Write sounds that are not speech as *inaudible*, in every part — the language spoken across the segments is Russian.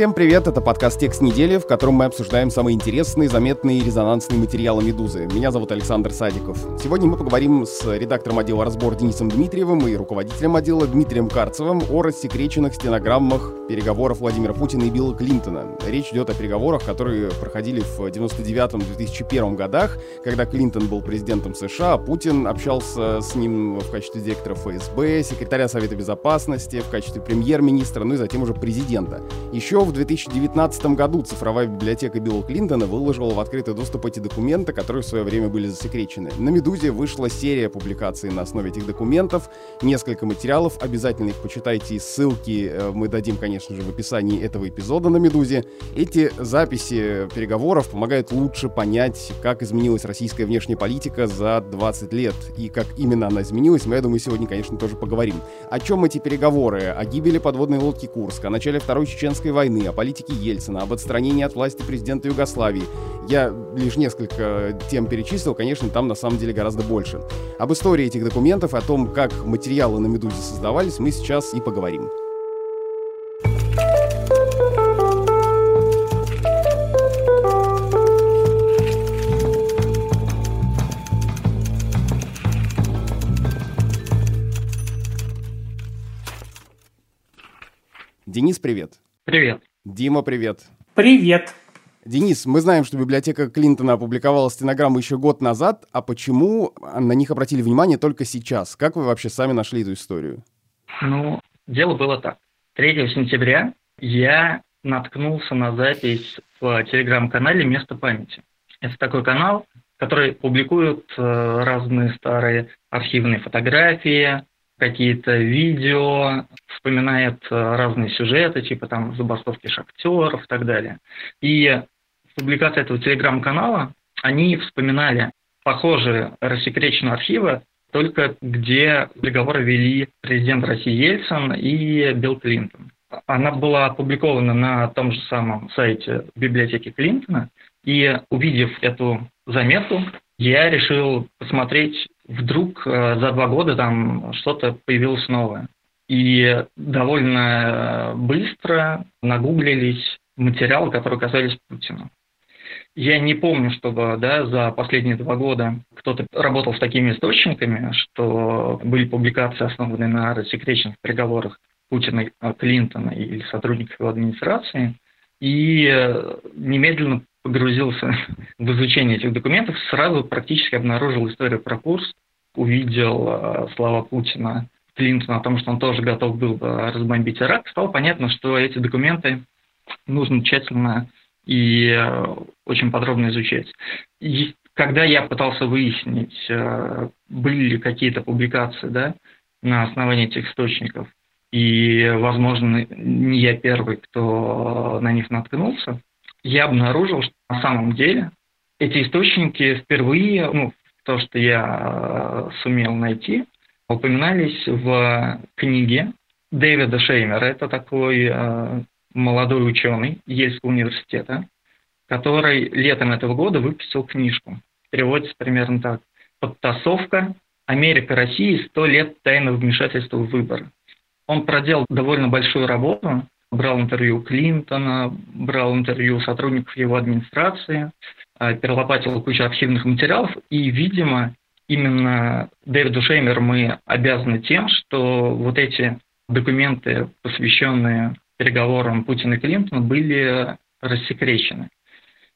Всем привет, это подкаст «Текст недели», в котором мы обсуждаем самые интересные, заметные и резонансные материалы «Медузы». Меня зовут Александр Садиков. Сегодня мы поговорим с редактором отдела «Разбор» Денисом Дмитриевым и руководителем отдела Дмитрием Карцевым о рассекреченных стенограммах переговоров Владимира Путина и Билла Клинтона. Речь идет о переговорах, которые проходили в 99-2001 годах, когда Клинтон был президентом США, а Путин общался с ним в качестве директора ФСБ, секретаря Совета Безопасности, в качестве премьер-министра, ну и затем уже президента. Еще в 2019 году цифровая библиотека Билла Клинтона выложила в открытый доступ эти документы, которые в свое время были засекречены. На «Медузе» вышла серия публикаций на основе этих документов, несколько материалов, обязательно их почитайте, ссылки э, мы дадим, конечно же, в описании этого эпизода на «Медузе». Эти записи переговоров помогают лучше понять, как изменилась российская внешняя политика за 20 лет, и как именно она изменилась, мы, я думаю, сегодня, конечно, тоже поговорим. О чем эти переговоры? О гибели подводной лодки Курск, о начале Второй Чеченской войны, войны, о политике Ельцина, об отстранении от власти президента Югославии. Я лишь несколько тем перечислил, конечно, там на самом деле гораздо больше. Об истории этих документов, о том, как материалы на «Медузе» создавались, мы сейчас и поговорим. Денис, привет. Привет. Дима, привет. Привет. Денис, мы знаем, что библиотека Клинтона опубликовала стенограмму еще год назад, а почему на них обратили внимание только сейчас? Как вы вообще сами нашли эту историю? Ну, дело было так. 3 сентября я наткнулся на запись в телеграм-канале «Место памяти». Это такой канал, который публикует э, разные старые архивные фотографии, какие-то видео, вспоминает э, разные сюжеты, типа там забастовки шахтеров и так далее. И в публикации этого телеграм-канала они вспоминали похожие рассекреченные архивы, только где переговоры вели президент России Ельцин и Билл Клинтон. Она была опубликована на том же самом сайте библиотеки Клинтона, и увидев эту заметку, я решил посмотреть, вдруг э, за два года там что-то появилось новое. И довольно быстро нагуглились материалы, которые касались Путина. Я не помню, чтобы да, за последние два года кто-то работал с такими источниками, что были публикации, основанные на рассекреченных переговорах Путина, Клинтона или сотрудников его администрации, и немедленно погрузился в изучение этих документов, сразу практически обнаружил историю про курс, увидел э, слова Путина Клинтона о том, что он тоже готов был разбомбить Ирак, стало понятно, что эти документы нужно тщательно и э, очень подробно изучать. И когда я пытался выяснить, э, были ли какие-то публикации да, на основании этих источников, и, возможно, не я первый, кто на них наткнулся, я обнаружил, что на самом деле эти источники впервые, ну, то, что я э, сумел найти, упоминались в книге Дэвида Шеймера. Это такой э, молодой ученый Ельского университета, который летом этого года выпустил книжку. Переводится примерно так. «Подтасовка. Америка России. Сто лет тайного вмешательства в выборы». Он проделал довольно большую работу брал интервью Клинтона, брал интервью сотрудников его администрации, э, перелопатил кучу архивных материалов, и, видимо, именно Дэвиду Шеймер мы обязаны тем, что вот эти документы, посвященные переговорам Путина и Клинтона, были рассекречены.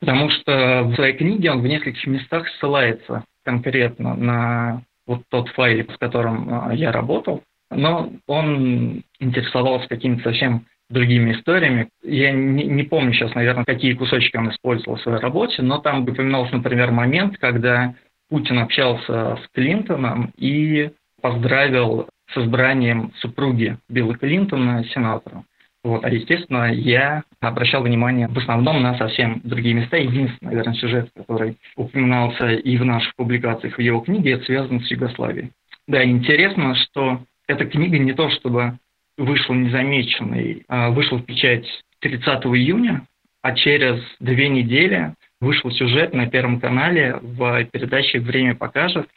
Потому что в своей книге он в нескольких местах ссылается конкретно на вот тот файл, с которым э, я работал, но он интересовался какими-то совсем другими историями. Я не, не помню сейчас, наверное, какие кусочки он использовал в своей работе, но там упоминался, например, момент, когда Путин общался с Клинтоном и поздравил с избранием супруги Билла Клинтона сенатором. Вот. А, естественно, я обращал внимание в основном на совсем другие места. Единственный, наверное, сюжет, который упоминался и в наших публикациях в его книге, это связано с Югославией. Да, интересно, что эта книга не то чтобы вышел незамеченный, а, вышел в печать 30 июня, а через две недели вышел сюжет на Первом канале в передаче «Время покажет»,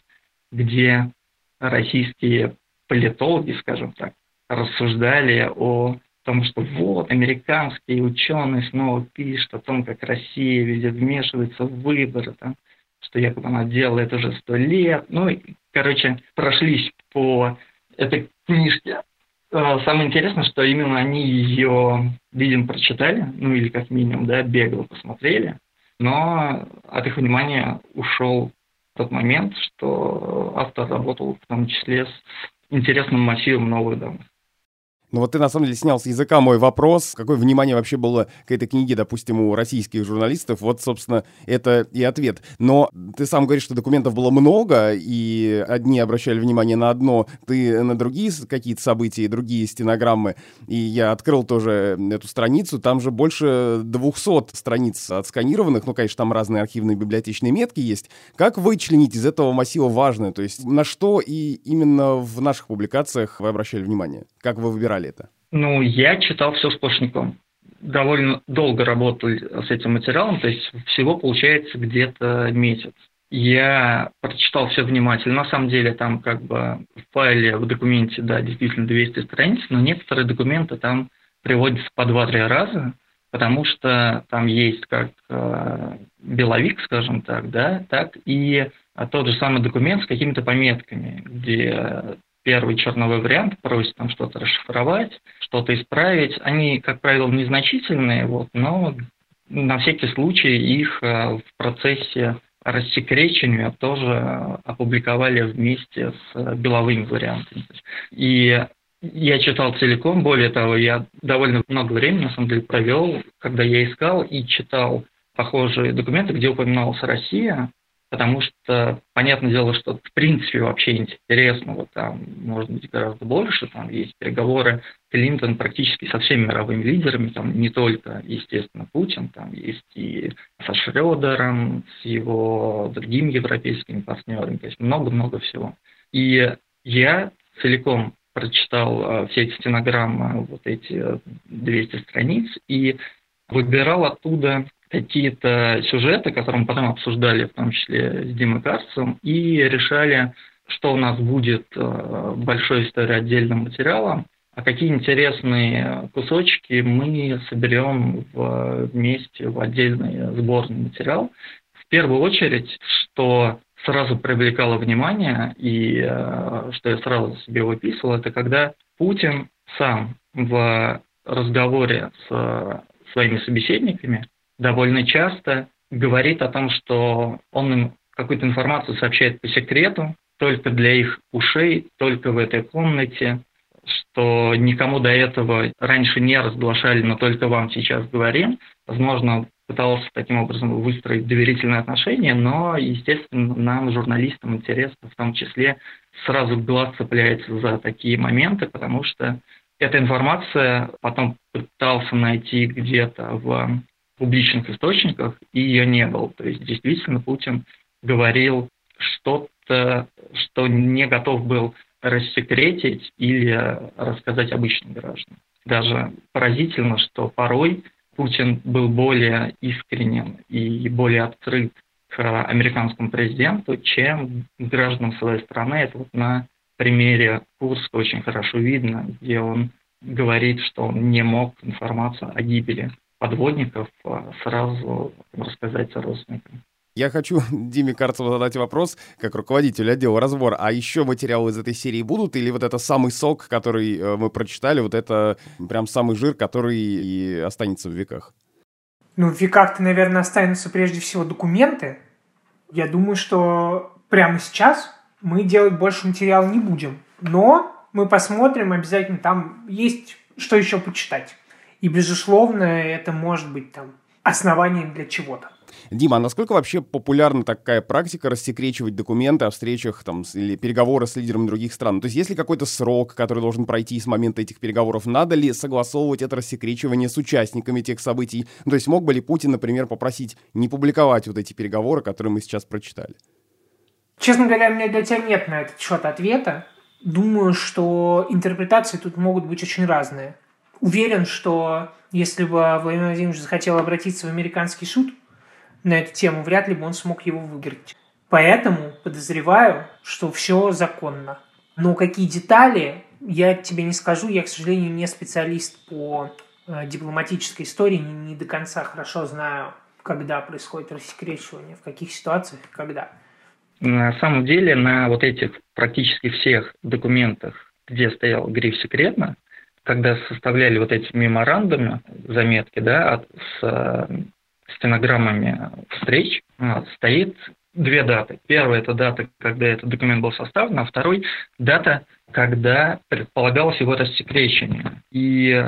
где российские политологи, скажем так, рассуждали о Потому что вот американские ученые снова пишут о том, как Россия везде вмешивается в выборы, там, что якобы она делает уже сто лет. Ну, и, короче, прошлись по этой книжке. А, самое интересное, что именно они ее, видимо, прочитали, ну или как минимум, да, бегло посмотрели, но от их внимания ушел тот момент, что автор работал в том числе с интересным массивом новых данных. Ну вот ты на самом деле снял с языка мой вопрос, какое внимание вообще было к этой книге, допустим, у российских журналистов. Вот, собственно, это и ответ. Но ты сам говоришь, что документов было много, и одни обращали внимание на одно, ты на другие какие-то события и другие стенограммы. И я открыл тоже эту страницу, там же больше 200 страниц отсканированных, ну, конечно, там разные архивные библиотечные метки есть. Как вычленить из этого массива важное? То есть на что и именно в наших публикациях вы обращали внимание? Как вы выбирали это? Ну, я читал все сплошняком. Довольно долго работал с этим материалом, то есть всего получается где-то месяц. Я прочитал все внимательно. На самом деле там как бы в файле, в документе, да, действительно 200 страниц, но некоторые документы там приводятся по 2-3 раза, потому что там есть как э, беловик, скажем так, да, так и тот же самый документ с какими-то пометками, где первый черновой вариант просит там что-то расшифровать, что-то исправить. Они, как правило, незначительные, вот, но на всякий случай их э, в процессе рассекречивания тоже опубликовали вместе с беловыми вариантами. И я читал целиком, более того, я довольно много времени, на самом деле, провел, когда я искал и читал похожие документы, где упоминалась Россия, потому что, понятное дело, что в принципе вообще интересного там может быть гораздо больше, там есть переговоры Клинтон практически со всеми мировыми лидерами, там не только, естественно, Путин, там есть и со Шредером, с его другими европейскими партнерами, то есть много-много всего. И я целиком прочитал а, все эти стенограммы, вот эти 200 страниц, и выбирал оттуда какие-то сюжеты, которые мы потом обсуждали, в том числе с Димой Карцем, и решали, что у нас будет э, большой истории отдельным материалом, а какие интересные кусочки мы соберем вместе в отдельный сборный материал. В первую очередь, что сразу привлекало внимание и э, что я сразу себе выписывал, это когда Путин сам в разговоре с своими собеседниками довольно часто говорит о том, что он им какую-то информацию сообщает по секрету, только для их ушей, только в этой комнате, что никому до этого раньше не разглашали, но только вам сейчас говорим. Возможно, пытался таким образом выстроить доверительные отношения, но, естественно, нам, журналистам, интересно в том числе сразу глаз цепляется за такие моменты, потому что эта информация потом пытался найти где-то в публичных источниках, и ее не было. То есть действительно Путин говорил что-то, что не готов был рассекретить или рассказать обычным гражданам. Даже поразительно, что порой Путин был более искренен и более открыт к американскому президенту, чем гражданам своей страны. Это вот на примере Курска очень хорошо видно, где он говорит, что он не мог информацию о гибели подводников а, сразу рассказать родственникам. Я хочу *laughs* Диме Карцеву задать вопрос, как руководителю отдела разбор. А еще материалы из этой серии будут? Или вот это самый сок, который э, мы прочитали, вот это прям самый жир, который и останется в веках? Ну, в веках-то, наверное, останутся прежде всего документы. Я думаю, что прямо сейчас мы делать больше материала не будем. Но мы посмотрим, обязательно там есть что еще почитать. И, безусловно, это может быть там основанием для чего-то. Дима, а насколько вообще популярна такая практика рассекречивать документы о встречах там, или переговоры с лидерами других стран? То есть есть ли какой-то срок, который должен пройти с момента этих переговоров? Надо ли согласовывать это рассекречивание с участниками тех событий? Ну, то есть мог бы ли Путин, например, попросить не публиковать вот эти переговоры, которые мы сейчас прочитали? Честно говоря, у меня для тебя нет на этот счет ответа. Думаю, что интерпретации тут могут быть очень разные уверен, что если бы Владимир Владимирович захотел обратиться в американский суд на эту тему, вряд ли бы он смог его выиграть. Поэтому подозреваю, что все законно. Но какие детали, я тебе не скажу. Я, к сожалению, не специалист по э, дипломатической истории, не, не до конца хорошо знаю, когда происходит рассекречивание, в каких ситуациях когда. На самом деле на вот этих практически всех документах, где стоял гриф «секретно», когда составляли вот эти меморандумы, заметки, да, с э, стенограммами встреч, а, стоит две даты. Первая – это дата, когда этот документ был составлен, а второй – дата, когда предполагалось его рассекречение. И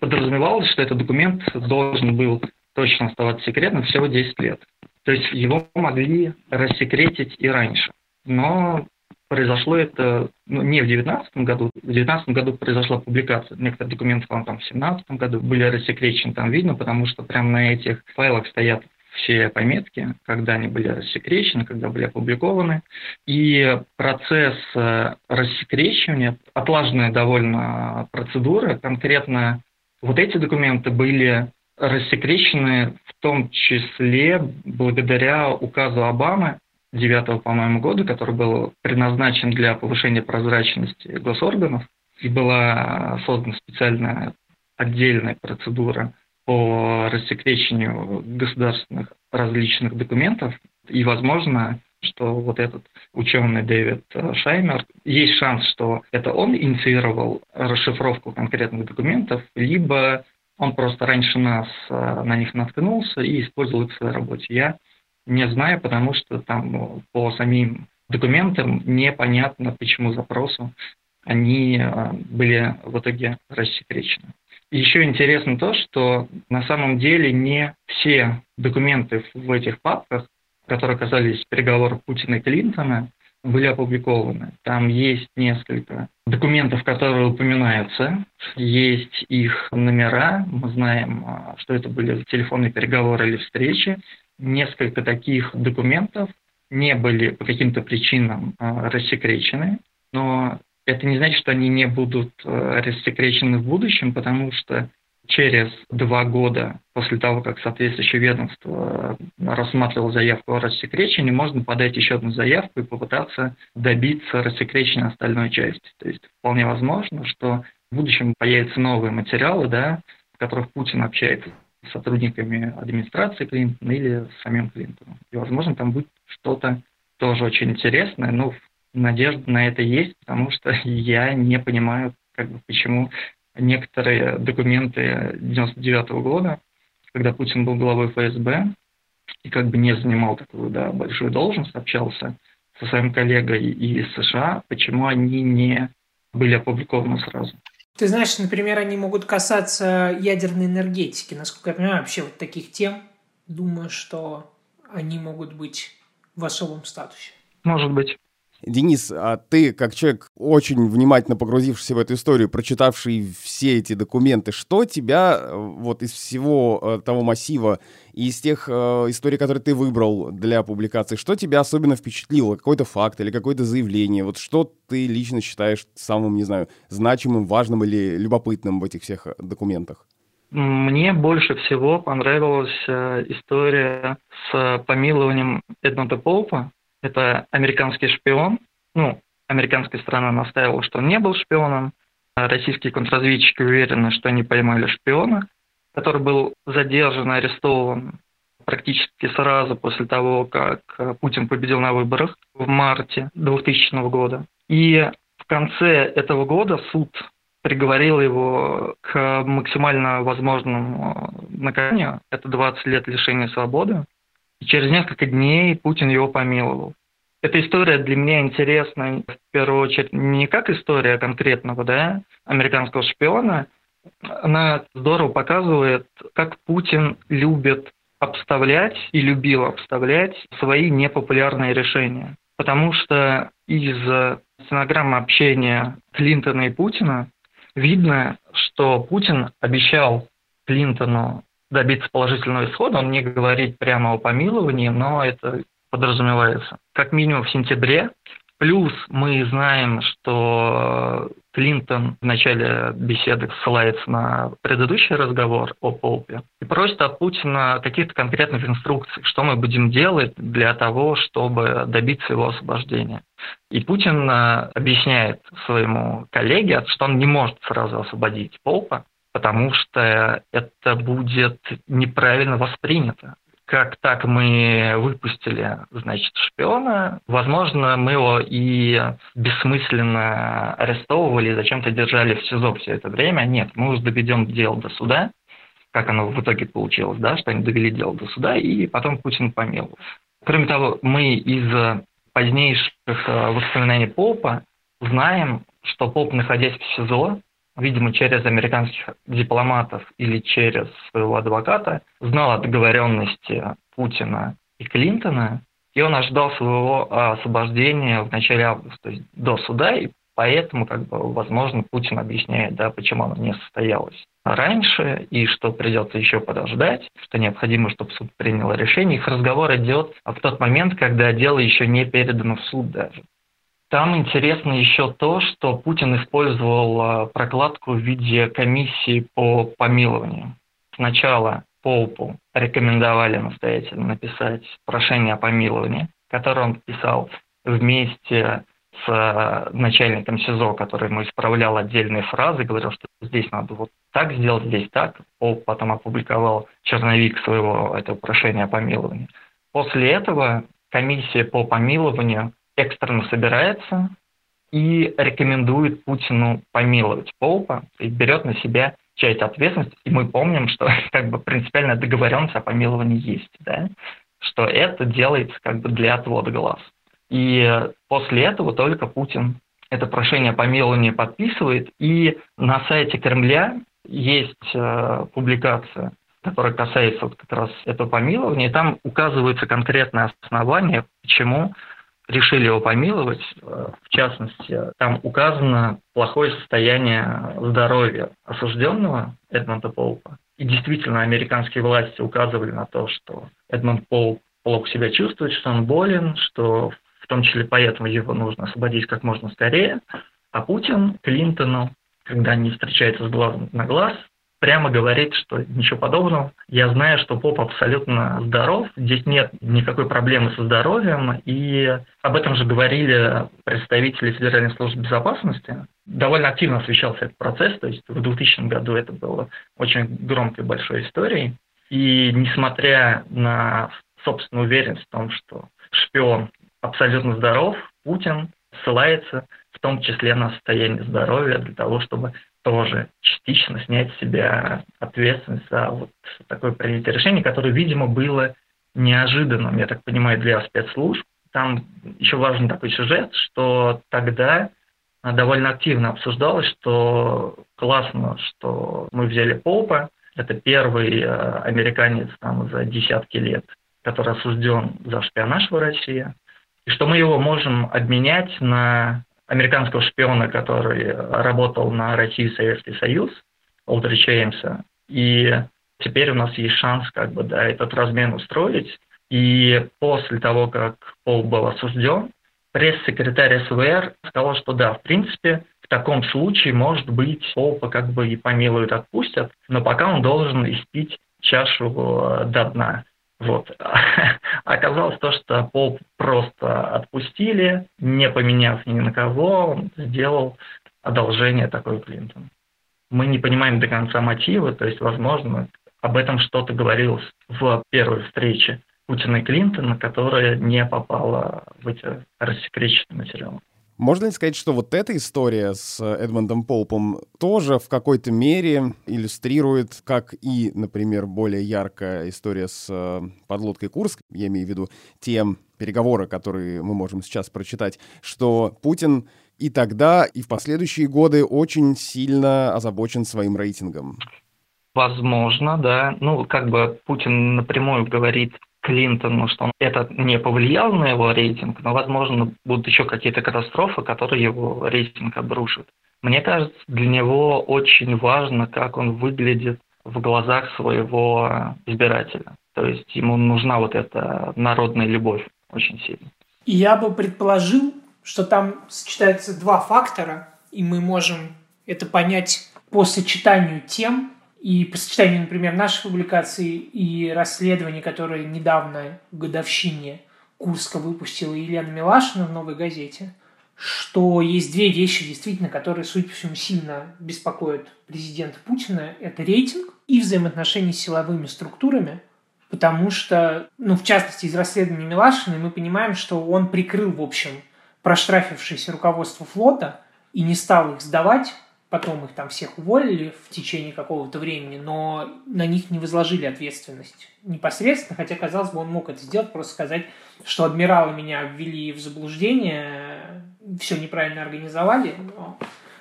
подразумевалось, что этот документ должен был точно оставаться секретным всего 10 лет. То есть его могли рассекретить и раньше. Но произошло это ну, не в 2019 году. В 2019 году произошла публикация некоторых документов, там, в 2017 году были рассекречены, там видно, потому что прямо на этих файлах стоят все пометки, когда они были рассекречены, когда были опубликованы. И процесс э, рассекречивания, отлаженная довольно процедура, конкретно вот эти документы были рассекречены в том числе благодаря указу Обамы 2009, по-моему, года, который был предназначен для повышения прозрачности госорганов, и была создана специальная отдельная процедура по рассекречению государственных различных документов, и возможно, что вот этот ученый Дэвид Шаймер, есть шанс, что это он инициировал расшифровку конкретных документов, либо он просто раньше нас э, на них наткнулся и использовал их в своей работе. Я не знаю, потому что там ну, по самим документам непонятно, почему запросу они э, были в итоге рассекречены. Еще интересно то, что на самом деле не все документы в этих папках, которые касались переговоров Путина и Клинтона, были опубликованы. Там есть несколько документов, которые упоминаются, есть их номера, мы знаем, а, что это были телефонные переговоры или встречи. Несколько таких документов не были по каким-то причинам а, рассекречены, но это не значит, что они не будут а, рассекречены в будущем, потому что через два года после того, как соответствующее ведомство рассматривало заявку о рассекречении, можно подать еще одну заявку и попытаться добиться рассекречения остальной части. То есть вполне возможно, что в будущем появятся новые материалы, да, в которых Путин общается сотрудниками администрации Клинтона или с самим Клинтоном. И, возможно, там будет что-то тоже очень интересное, но надежда на это есть, потому что *laughs* я не понимаю, как бы, почему некоторые документы 99 года, когда Путин был главой ФСБ и как бы не занимал такую да, большую должность, общался со своим коллегой из США, почему они не были опубликованы сразу. Ты знаешь, например, они могут касаться ядерной энергетики. Насколько я понимаю, вообще вот таких тем, думаю, что они могут быть в особом статусе. Может быть. Денис, а ты, как человек, очень внимательно погрузившийся в эту историю, прочитавший все эти документы, что тебя э, вот из всего э, того массива и из тех э, историй, которые ты выбрал для публикации, что тебя особенно впечатлило? Какой-то факт или какое-то заявление? Вот что ты лично считаешь самым, не знаю, значимым, важным или любопытным в этих всех документах? Мне больше всего понравилась история с помилованием Эдмонда Поупа, это американский шпион. Ну, американская сторона настаивала, что он не был шпионом. А российские контрразведчики уверены, что они поймали шпиона, который был задержан арестован практически сразу после того, как Путин победил на выборах в марте 2000 года. И в конце этого года суд приговорил его к максимально возможному наказанию. Это 20 лет лишения свободы. Через несколько дней Путин его помиловал. Эта история для меня интересна в первую очередь не как история конкретного да, американского шпиона. Она здорово показывает, как Путин любит обставлять и любил обставлять свои непопулярные решения. Потому что из стенограммы общения Клинтона и Путина видно, что Путин обещал Клинтону добиться положительного исхода, он не говорит прямо о помиловании, но это подразумевается. Как минимум в сентябре Плюс мы знаем, что Клинтон в начале беседы ссылается на предыдущий разговор о Полпе и просит от Путина каких-то конкретных инструкций, что мы будем делать для того, чтобы добиться его освобождения. И Путин э, объясняет своему коллеге, что он не может сразу освободить Полпа, потому что это будет неправильно воспринято как так мы выпустили, значит, шпиона, возможно, мы его и бессмысленно арестовывали, зачем-то держали в СИЗО все это время. Нет, мы уже доведем дело до суда, как оно в итоге получилось, да, что они довели дело до суда, и потом Путин помиловал. Кроме того, мы из позднейших э, воспоминаний Попа знаем, что Поп, находясь в СИЗО, видимо, через американских дипломатов или через своего адвоката, знал о договоренности Путина и Клинтона, и он ожидал своего освобождения в начале августа, то есть до суда, и поэтому, как бы, возможно, Путин объясняет, да, почему оно не состоялось раньше, и что придется еще подождать, что необходимо, чтобы суд принял решение. Их разговор идет в тот момент, когда дело еще не передано в суд даже. Там интересно еще то, что Путин использовал а, прокладку в виде комиссии по помилованию. Сначала Полпу рекомендовали настоятельно написать прошение о помиловании, которое он писал вместе с а, начальником СИЗО, который ему исправлял отдельные фразы, говорил, что здесь надо вот так сделать, здесь так. Полп потом опубликовал черновик своего этого прошения о помиловании. После этого комиссия по помилованию экстренно собирается и рекомендует Путину помиловать Поупа и берет на себя часть ответственности. И мы помним, что *laughs* как бы принципиальная договоренность о помиловании есть, да? что это делается как бы для отвода глаз. И после этого только Путин это прошение о помиловании подписывает, и на сайте Кремля есть э, публикация, которая касается вот как раз этого помилования, и там указывается конкретное основание, почему решили его помиловать. Э, в частности, там указано плохое состояние здоровья осужденного Эдмонда Полпа. И действительно, американские власти указывали на то, что Эдмонд Полп плохо себя чувствует, что он болен, что в том числе поэтому его нужно освободить как можно скорее. А Путин Клинтону, когда они встречаются с глаз на глаз, прямо говорит, что ничего подобного. Я знаю, что поп абсолютно здоров, здесь нет никакой проблемы со здоровьем, и об этом же говорили представители Федеральной службы безопасности. Довольно активно освещался этот процесс, то есть в 2000 году это было очень громкой большой историей. И несмотря на собственную уверенность в том, что шпион абсолютно здоров, Путин ссылается в том числе на состояние здоровья для того, чтобы тоже частично снять с себя ответственность за вот такое принятие решения, которое, видимо, было неожиданным, я так понимаю, для спецслужб. Там еще важен такой сюжет, что тогда довольно активно обсуждалось, что классно, что мы взяли Попа, это первый э, американец там за десятки лет, который осужден за шпионаж в России, и что мы его можем обменять на американского шпиона, который работал на Россию и Советский Союз, Олдрича Эймса. И теперь у нас есть шанс как бы, да, этот размен устроить. И после того, как Пол был осужден, пресс-секретарь СВР сказал, что да, в принципе, в таком случае, может быть, Полпа как бы и помилуют, отпустят, но пока он должен испить чашу э, до дна. Вот. *laughs* Оказалось то, что Поп просто отпустили, не поменяв ни на кого, он сделал одолжение такой Клинтон. Мы не понимаем до конца мотива, то есть, возможно, об этом что-то говорилось в первой встрече Путина и Клинтона, которая не попала в эти рассекреченные материалы. Можно ли сказать, что вот эта история с Эдмондом Полпом тоже в какой-то мере иллюстрирует, как и, например, более яркая история с э, подлодкой Курск, я имею в виду те переговоры, которые мы можем сейчас прочитать, что Путин и тогда, и в последующие годы очень сильно озабочен своим рейтингом? Возможно, да. Ну, как бы Путин напрямую говорит Клинтону, что это не повлияло на его рейтинг, но, возможно, будут еще какие-то катастрофы, которые его рейтинг обрушат. Мне кажется, для него очень важно, как он выглядит в глазах своего избирателя. То есть ему нужна вот эта народная любовь очень сильно. Я бы предположил, что там сочетаются два фактора, и мы можем это понять по сочетанию тем, и по сочетанию, например, нашей публикации и расследования, которые недавно в годовщине Курска выпустила Елена Милашина в «Новой газете», что есть две вещи, действительно, которые, судя по всему, сильно беспокоят президента Путина. Это рейтинг и взаимоотношения с силовыми структурами, потому что, ну, в частности, из расследования Милашина мы понимаем, что он прикрыл, в общем, проштрафившееся руководство флота и не стал их сдавать, потом их там всех уволили в течение какого-то времени, но на них не возложили ответственность непосредственно, хотя, казалось бы, он мог это сделать, просто сказать, что адмиралы меня ввели в заблуждение, все неправильно организовали. Но,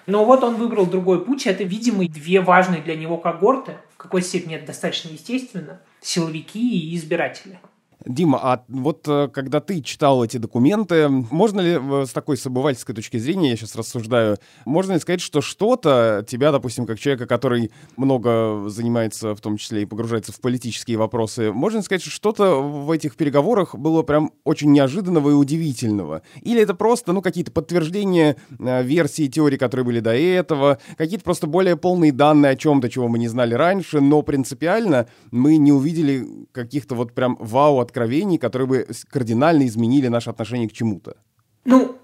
но вот он выбрал другой путь, это, видимо, две важные для него когорты, в какой степени это достаточно естественно, силовики и избиратели. Дима, а вот э, когда ты читал эти документы, можно ли э, с такой собывательской точки зрения, я сейчас рассуждаю, можно ли сказать, что что-то тебя, допустим, как человека, который много занимается, в том числе и погружается в политические вопросы, можно ли сказать, что что-то в этих переговорах было прям очень неожиданного и удивительного? Или это просто, ну, какие-то подтверждения э, версий теорий, которые были до этого, какие-то просто более полные данные о чем-то, чего мы не знали раньше, но принципиально мы не увидели каких-то вот прям вау от откровений, которые бы кардинально изменили наше отношение к чему-то? Ну,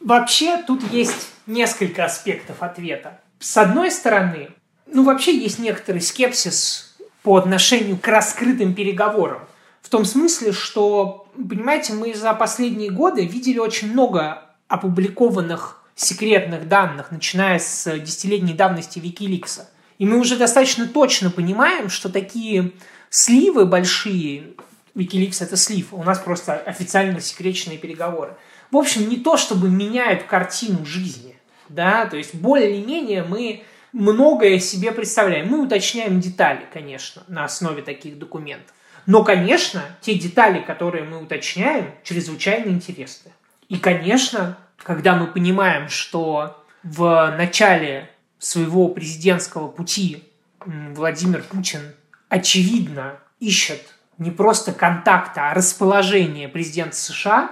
вообще тут есть несколько аспектов ответа. С одной стороны, ну вообще есть некоторый скепсис по отношению к раскрытым переговорам. В том смысле, что, понимаете, мы за последние годы видели очень много опубликованных секретных данных, начиная с десятилетней давности Викиликса. И мы уже достаточно точно понимаем, что такие сливы большие Wikileaks это слив, у нас просто официально секреченные переговоры. В общем, не то, чтобы меняют картину жизни, да, то есть более-менее мы многое себе представляем. Мы уточняем детали, конечно, на основе таких документов. Но, конечно, те детали, которые мы уточняем, чрезвычайно интересны. И, конечно, когда мы понимаем, что в начале своего президентского пути Владимир Путин очевидно ищет не просто контакта, а расположения президента США,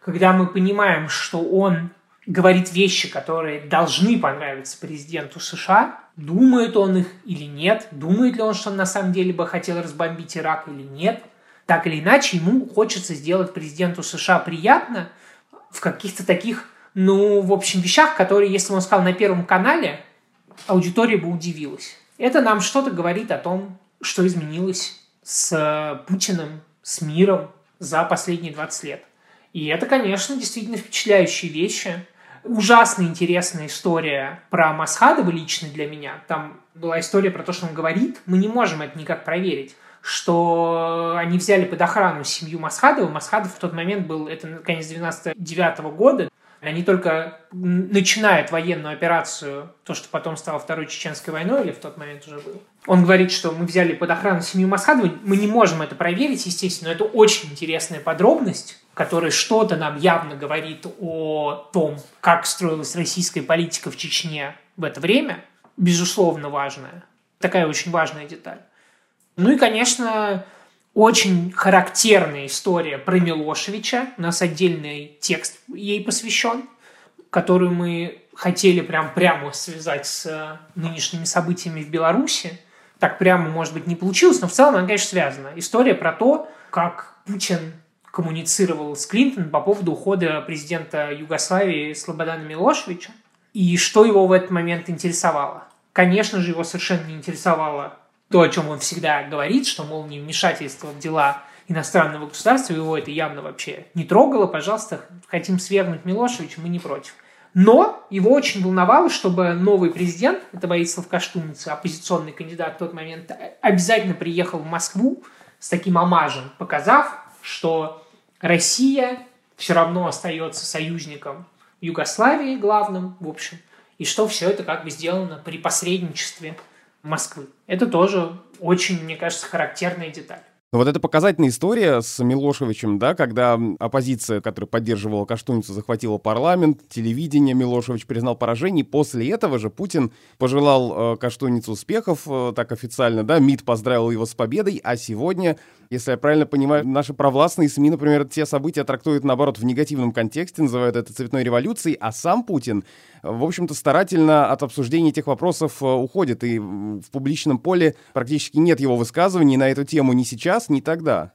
когда мы понимаем, что он говорит вещи, которые должны понравиться президенту США, думает он их или нет, думает ли он, что он на самом деле бы хотел разбомбить Ирак или нет, так или иначе, ему хочется сделать президенту США приятно в каких-то таких, ну, в общем, вещах, которые, если бы он сказал на Первом канале, аудитория бы удивилась. Это нам что-то говорит о том, что изменилось с Путиным, с миром за последние 20 лет. И это, конечно, действительно впечатляющие вещи. Ужасно интересная история про Масхадова лично для меня. Там была история про то, что он говорит. Мы не можем это никак проверить что они взяли под охрану семью Масхадова. Масхадов в тот момент был, это конец 99 -го года, они только начинают военную операцию, то, что потом стало Второй Чеченской войной, или в тот момент уже был. Он говорит, что мы взяли под охрану семью Масхадова. Мы не можем это проверить, естественно, но это очень интересная подробность, которая что-то нам явно говорит о том, как строилась российская политика в Чечне в это время. Безусловно, важная. Такая очень важная деталь. Ну и, конечно, очень характерная история про Милошевича. У нас отдельный текст ей посвящен, который мы хотели прям прямо связать с э, нынешними событиями в Беларуси. Так прямо, может быть, не получилось, но в целом она, конечно, связана. История про то, как Путин коммуницировал с Клинтон по поводу ухода президента Югославии Слободана Милошевича и что его в этот момент интересовало. Конечно же, его совершенно не интересовало то, о чем он всегда говорит, что, мол, не вмешательство в дела иностранного государства, его это явно вообще не трогало, пожалуйста, хотим свергнуть Милошевича, мы не против. Но его очень волновало, чтобы новый президент, это Борислав Каштуница, оппозиционный кандидат в тот момент, обязательно приехал в Москву с таким омажем, показав, что Россия все равно остается союзником Югославии главным, в общем, и что все это как бы сделано при посредничестве Москвы. Это тоже очень, мне кажется, характерная деталь. Но вот эта показательная история с Милошевичем, да, когда оппозиция, которая поддерживала Каштуницу, захватила парламент, телевидение, Милошевич признал поражение. После этого же Путин пожелал э, Каштуницу успехов, э, так официально, да, МИД поздравил его с победой, а сегодня, если я правильно понимаю, наши провластные СМИ, например, те события трактуют, наоборот, в негативном контексте, называют это цветной революцией, а сам Путин, в общем-то, старательно от обсуждения этих вопросов э, уходит, и в публичном поле практически нет его высказываний на эту тему ни сейчас, сейчас, не тогда.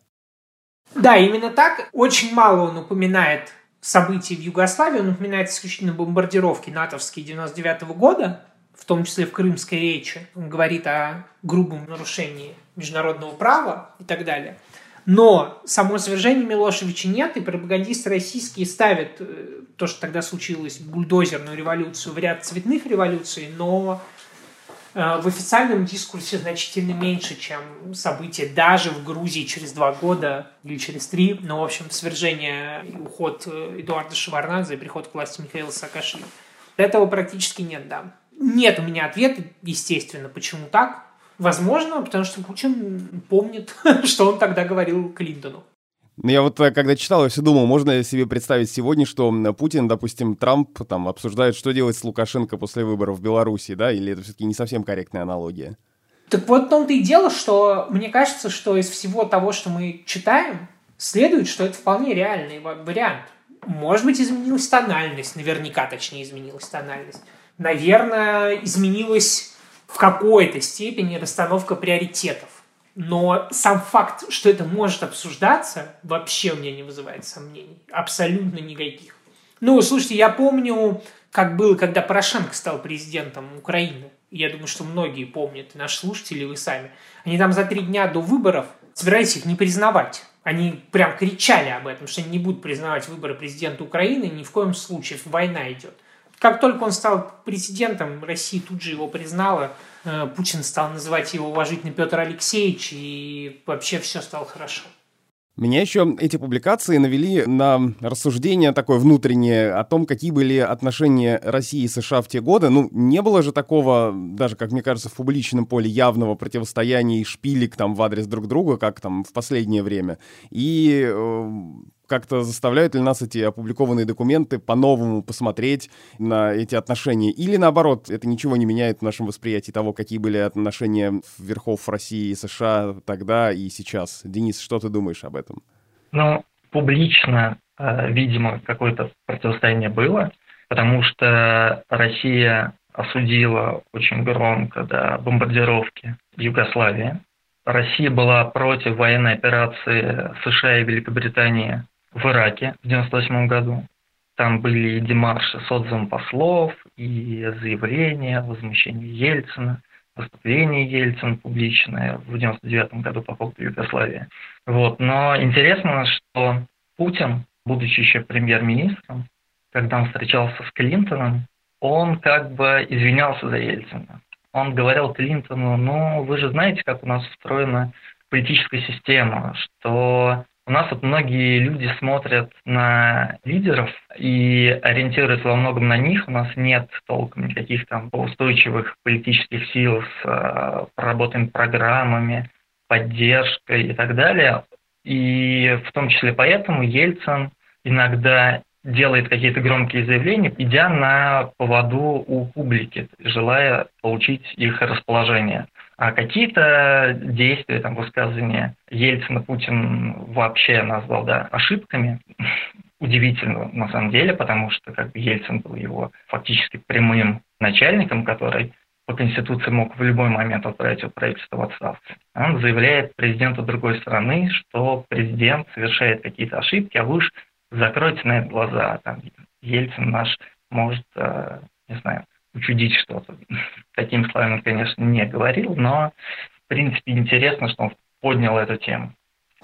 Да, именно так. Очень мало он упоминает событий в Югославии, он упоминает исключительно бомбардировки натовские 99 -го года, в том числе в крымской речи. Он говорит о грубом нарушении международного права и так далее. Но само свержение Милошевича нет, и пропагандисты российские ставят э, то, что тогда случилось, бульдозерную революцию в ряд цветных революций, но в официальном дискурсе значительно меньше, чем события даже в Грузии через два года или через три. Но, в общем, свержение и уход э, Эдуарда Шеварнадзе и приход к власти Михаила Саакашвили. Этого практически нет, да. Нет у меня ответа, естественно, почему так. Возможно, потому что Путин помнит, *laughs* что он тогда говорил Клинтону. Ну, я вот э, когда читал, я все думал, можно себе представить сегодня, что Путин, допустим, Трамп там обсуждает, что делать с Лукашенко после выборов в Беларуси, да, или это все-таки не совсем корректная аналогия? Так вот в том-то и дело, что мне кажется, что из всего того, что мы читаем, следует, что это вполне реальный вариант. Может быть, изменилась тональность, наверняка, точнее, изменилась тональность. Наверное, изменилась в какой-то степени расстановка приоритетов. Но сам факт, что это может обсуждаться, вообще у меня не вызывает сомнений. Абсолютно никаких. Ну, слушайте, я помню, как было, когда Порошенко стал президентом Украины. Я думаю, что многие помнят, наши слушатели, вы сами. Они там за три дня до выборов собирались их не признавать. Они прям кричали об этом, что они не будут признавать выборы президента Украины, ни в коем случае война идет. Как только он стал президентом, Россия тут же его признала, Э, Путин стал называть его уважительно Петр Алексеевич, и вообще все стало хорошо. Меня еще эти публикации навели на рассуждение такое внутреннее о том, какие были отношения России и США в те годы. Ну, не было же такого, даже, как мне кажется, в публичном поле явного противостояния и шпилек там в адрес друг друга, как там в последнее время. И э, как-то заставляют ли нас эти опубликованные документы по-новому посмотреть на эти отношения? Или наоборот, это ничего не меняет в нашем восприятии того, какие были отношения верхов России и США тогда и сейчас? Денис, что ты думаешь об этом? Ну, публично, э, видимо, какое-то противостояние было, потому что Россия осудила очень громко да, бомбардировки Югославии. Россия была против военной операции США и Великобритании в Ираке в 1998 году. Там были демарши с отзывом послов, и заявления, возмущение Ельцина, выступление Ельцина публичное в 1999 году по поводу Югославии. Вот. Но интересно, что Путин, будучи еще премьер-министром, когда он встречался с Клинтоном, он как бы извинялся за Ельцина. Он говорил Клинтону, ну, вы же знаете, как у нас устроена политическая система, что у нас вот многие люди смотрят на лидеров и ориентируются во многом на них. У нас нет толком никаких там устойчивых политических сил с э, проработанными программами, поддержкой и так далее. И в том числе поэтому Ельцин иногда делает какие-то громкие заявления, идя на поводу у публики, желая получить их расположение. А какие-то действия, там, высказывания Ельцина Путин вообще назвал да, ошибками. *laughs* Удивительно на самом деле, потому что как бы Ельцин был его фактически прямым начальником, который по Конституции мог в любой момент отправить его правительство в отставку. Он заявляет президенту другой страны, что президент совершает какие-то ошибки, а вы уж закройте на это глаза. Там, Ельцин наш может, э, не знаю, учудить что-то. Таким словами он, конечно, не говорил, но, в принципе, интересно, что он поднял эту тему.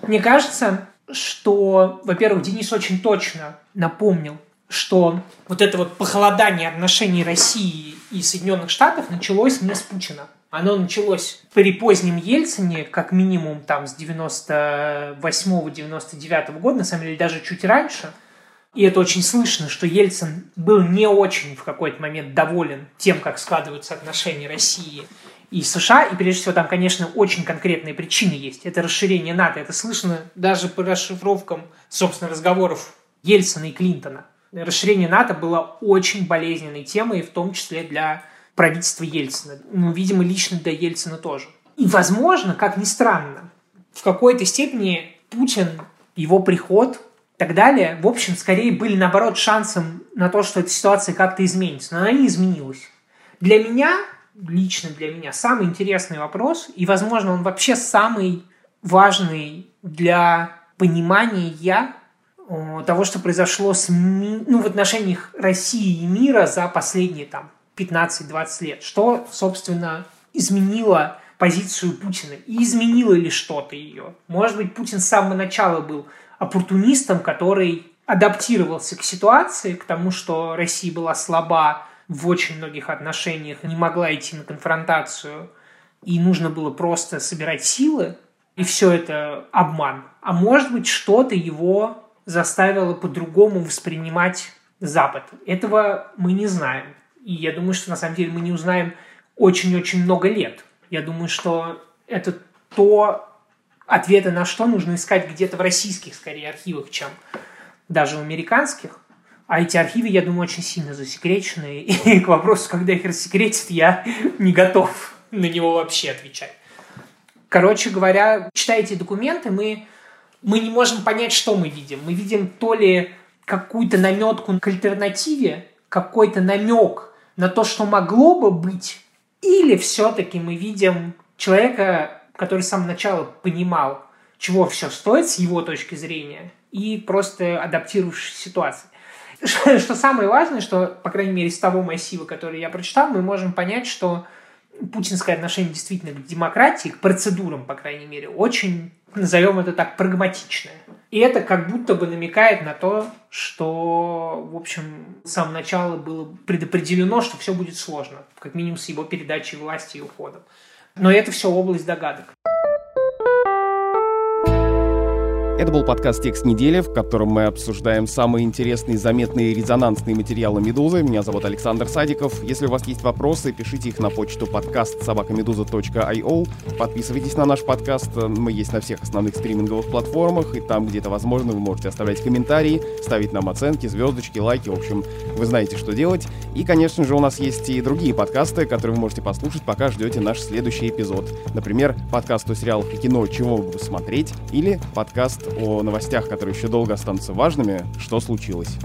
Мне кажется, что, во-первых, Денис очень точно напомнил, что вот это вот похолодание отношений России и Соединенных Штатов началось не с Путина. Оно началось при позднем Ельцине, как минимум там с 98-99 года, на самом деле даже чуть раньше – и это очень слышно, что Ельцин был не очень в какой-то момент доволен тем, как складываются отношения России и США, и прежде всего там, конечно, очень конкретные причины есть. Это расширение НАТО. Это слышно даже по расшифровкам, собственно, разговоров Ельцина и Клинтона. Расширение НАТО было очень болезненной темой, в том числе для правительства Ельцина. Ну, видимо, лично для Ельцина тоже. И, возможно, как ни странно, в какой-то степени Путин, его приход так далее, в общем, скорее были, наоборот, шансом на то, что эта ситуация как-то изменится. Но она не изменилась. Для меня лично для меня самый интересный вопрос, и, возможно, он вообще самый важный для понимания того, что произошло с, ну, в отношениях России и мира за последние там, 15-20 лет. Что, собственно, изменило позицию Путина? И изменило ли что-то ее? Может быть, Путин с самого начала был оппортунистом, который адаптировался к ситуации, к тому, что Россия была слаба, в очень многих отношениях не могла идти на конфронтацию, и нужно было просто собирать силы, и все это обман. А может быть, что-то его заставило по-другому воспринимать Запад. Этого мы не знаем. И я думаю, что на самом деле мы не узнаем очень-очень много лет. Я думаю, что это то, ответы на что нужно искать где-то в российских, скорее, архивах, чем даже в американских. А эти архивы, я думаю, очень сильно засекречены. *laughs* И к вопросу, когда их рассекретят, я не готов на него вообще отвечать. Короче говоря, читая эти документы, мы, мы не можем понять, что мы видим. Мы видим то ли какую-то наметку к альтернативе, какой-то намек на то, что могло бы быть, или все-таки мы видим человека, который с самого начала понимал, чего все стоит с его точки зрения, и просто адаптируешь ситуацию. что самое важное, что, по крайней мере, из того массива, который я прочитал, мы можем понять, что путинское отношение действительно к демократии, к процедурам, по крайней мере, очень, назовем это так, прагматичное. И это как будто бы намекает на то, что, в общем, с самого начала было предопределено, что все будет сложно, как минимум с его передачей власти и уходом. Но это все область догадок. Это был подкаст «Текст недели», в котором мы обсуждаем самые интересные, заметные и резонансные материалы «Медузы». Меня зовут Александр Садиков. Если у вас есть вопросы, пишите их на почту подкаст собакамедуза.io. Подписывайтесь на наш подкаст. Мы есть на всех основных стриминговых платформах, и там, где это возможно, вы можете оставлять комментарии, ставить нам оценки, звездочки, лайки. В общем, вы знаете, что делать. И, конечно же, у нас есть и другие подкасты, которые вы можете послушать, пока ждете наш следующий эпизод. Например, подкаст о сериалах и кино «Чего бы смотреть» или подкаст о новостях, которые еще долго останутся важными, что случилось.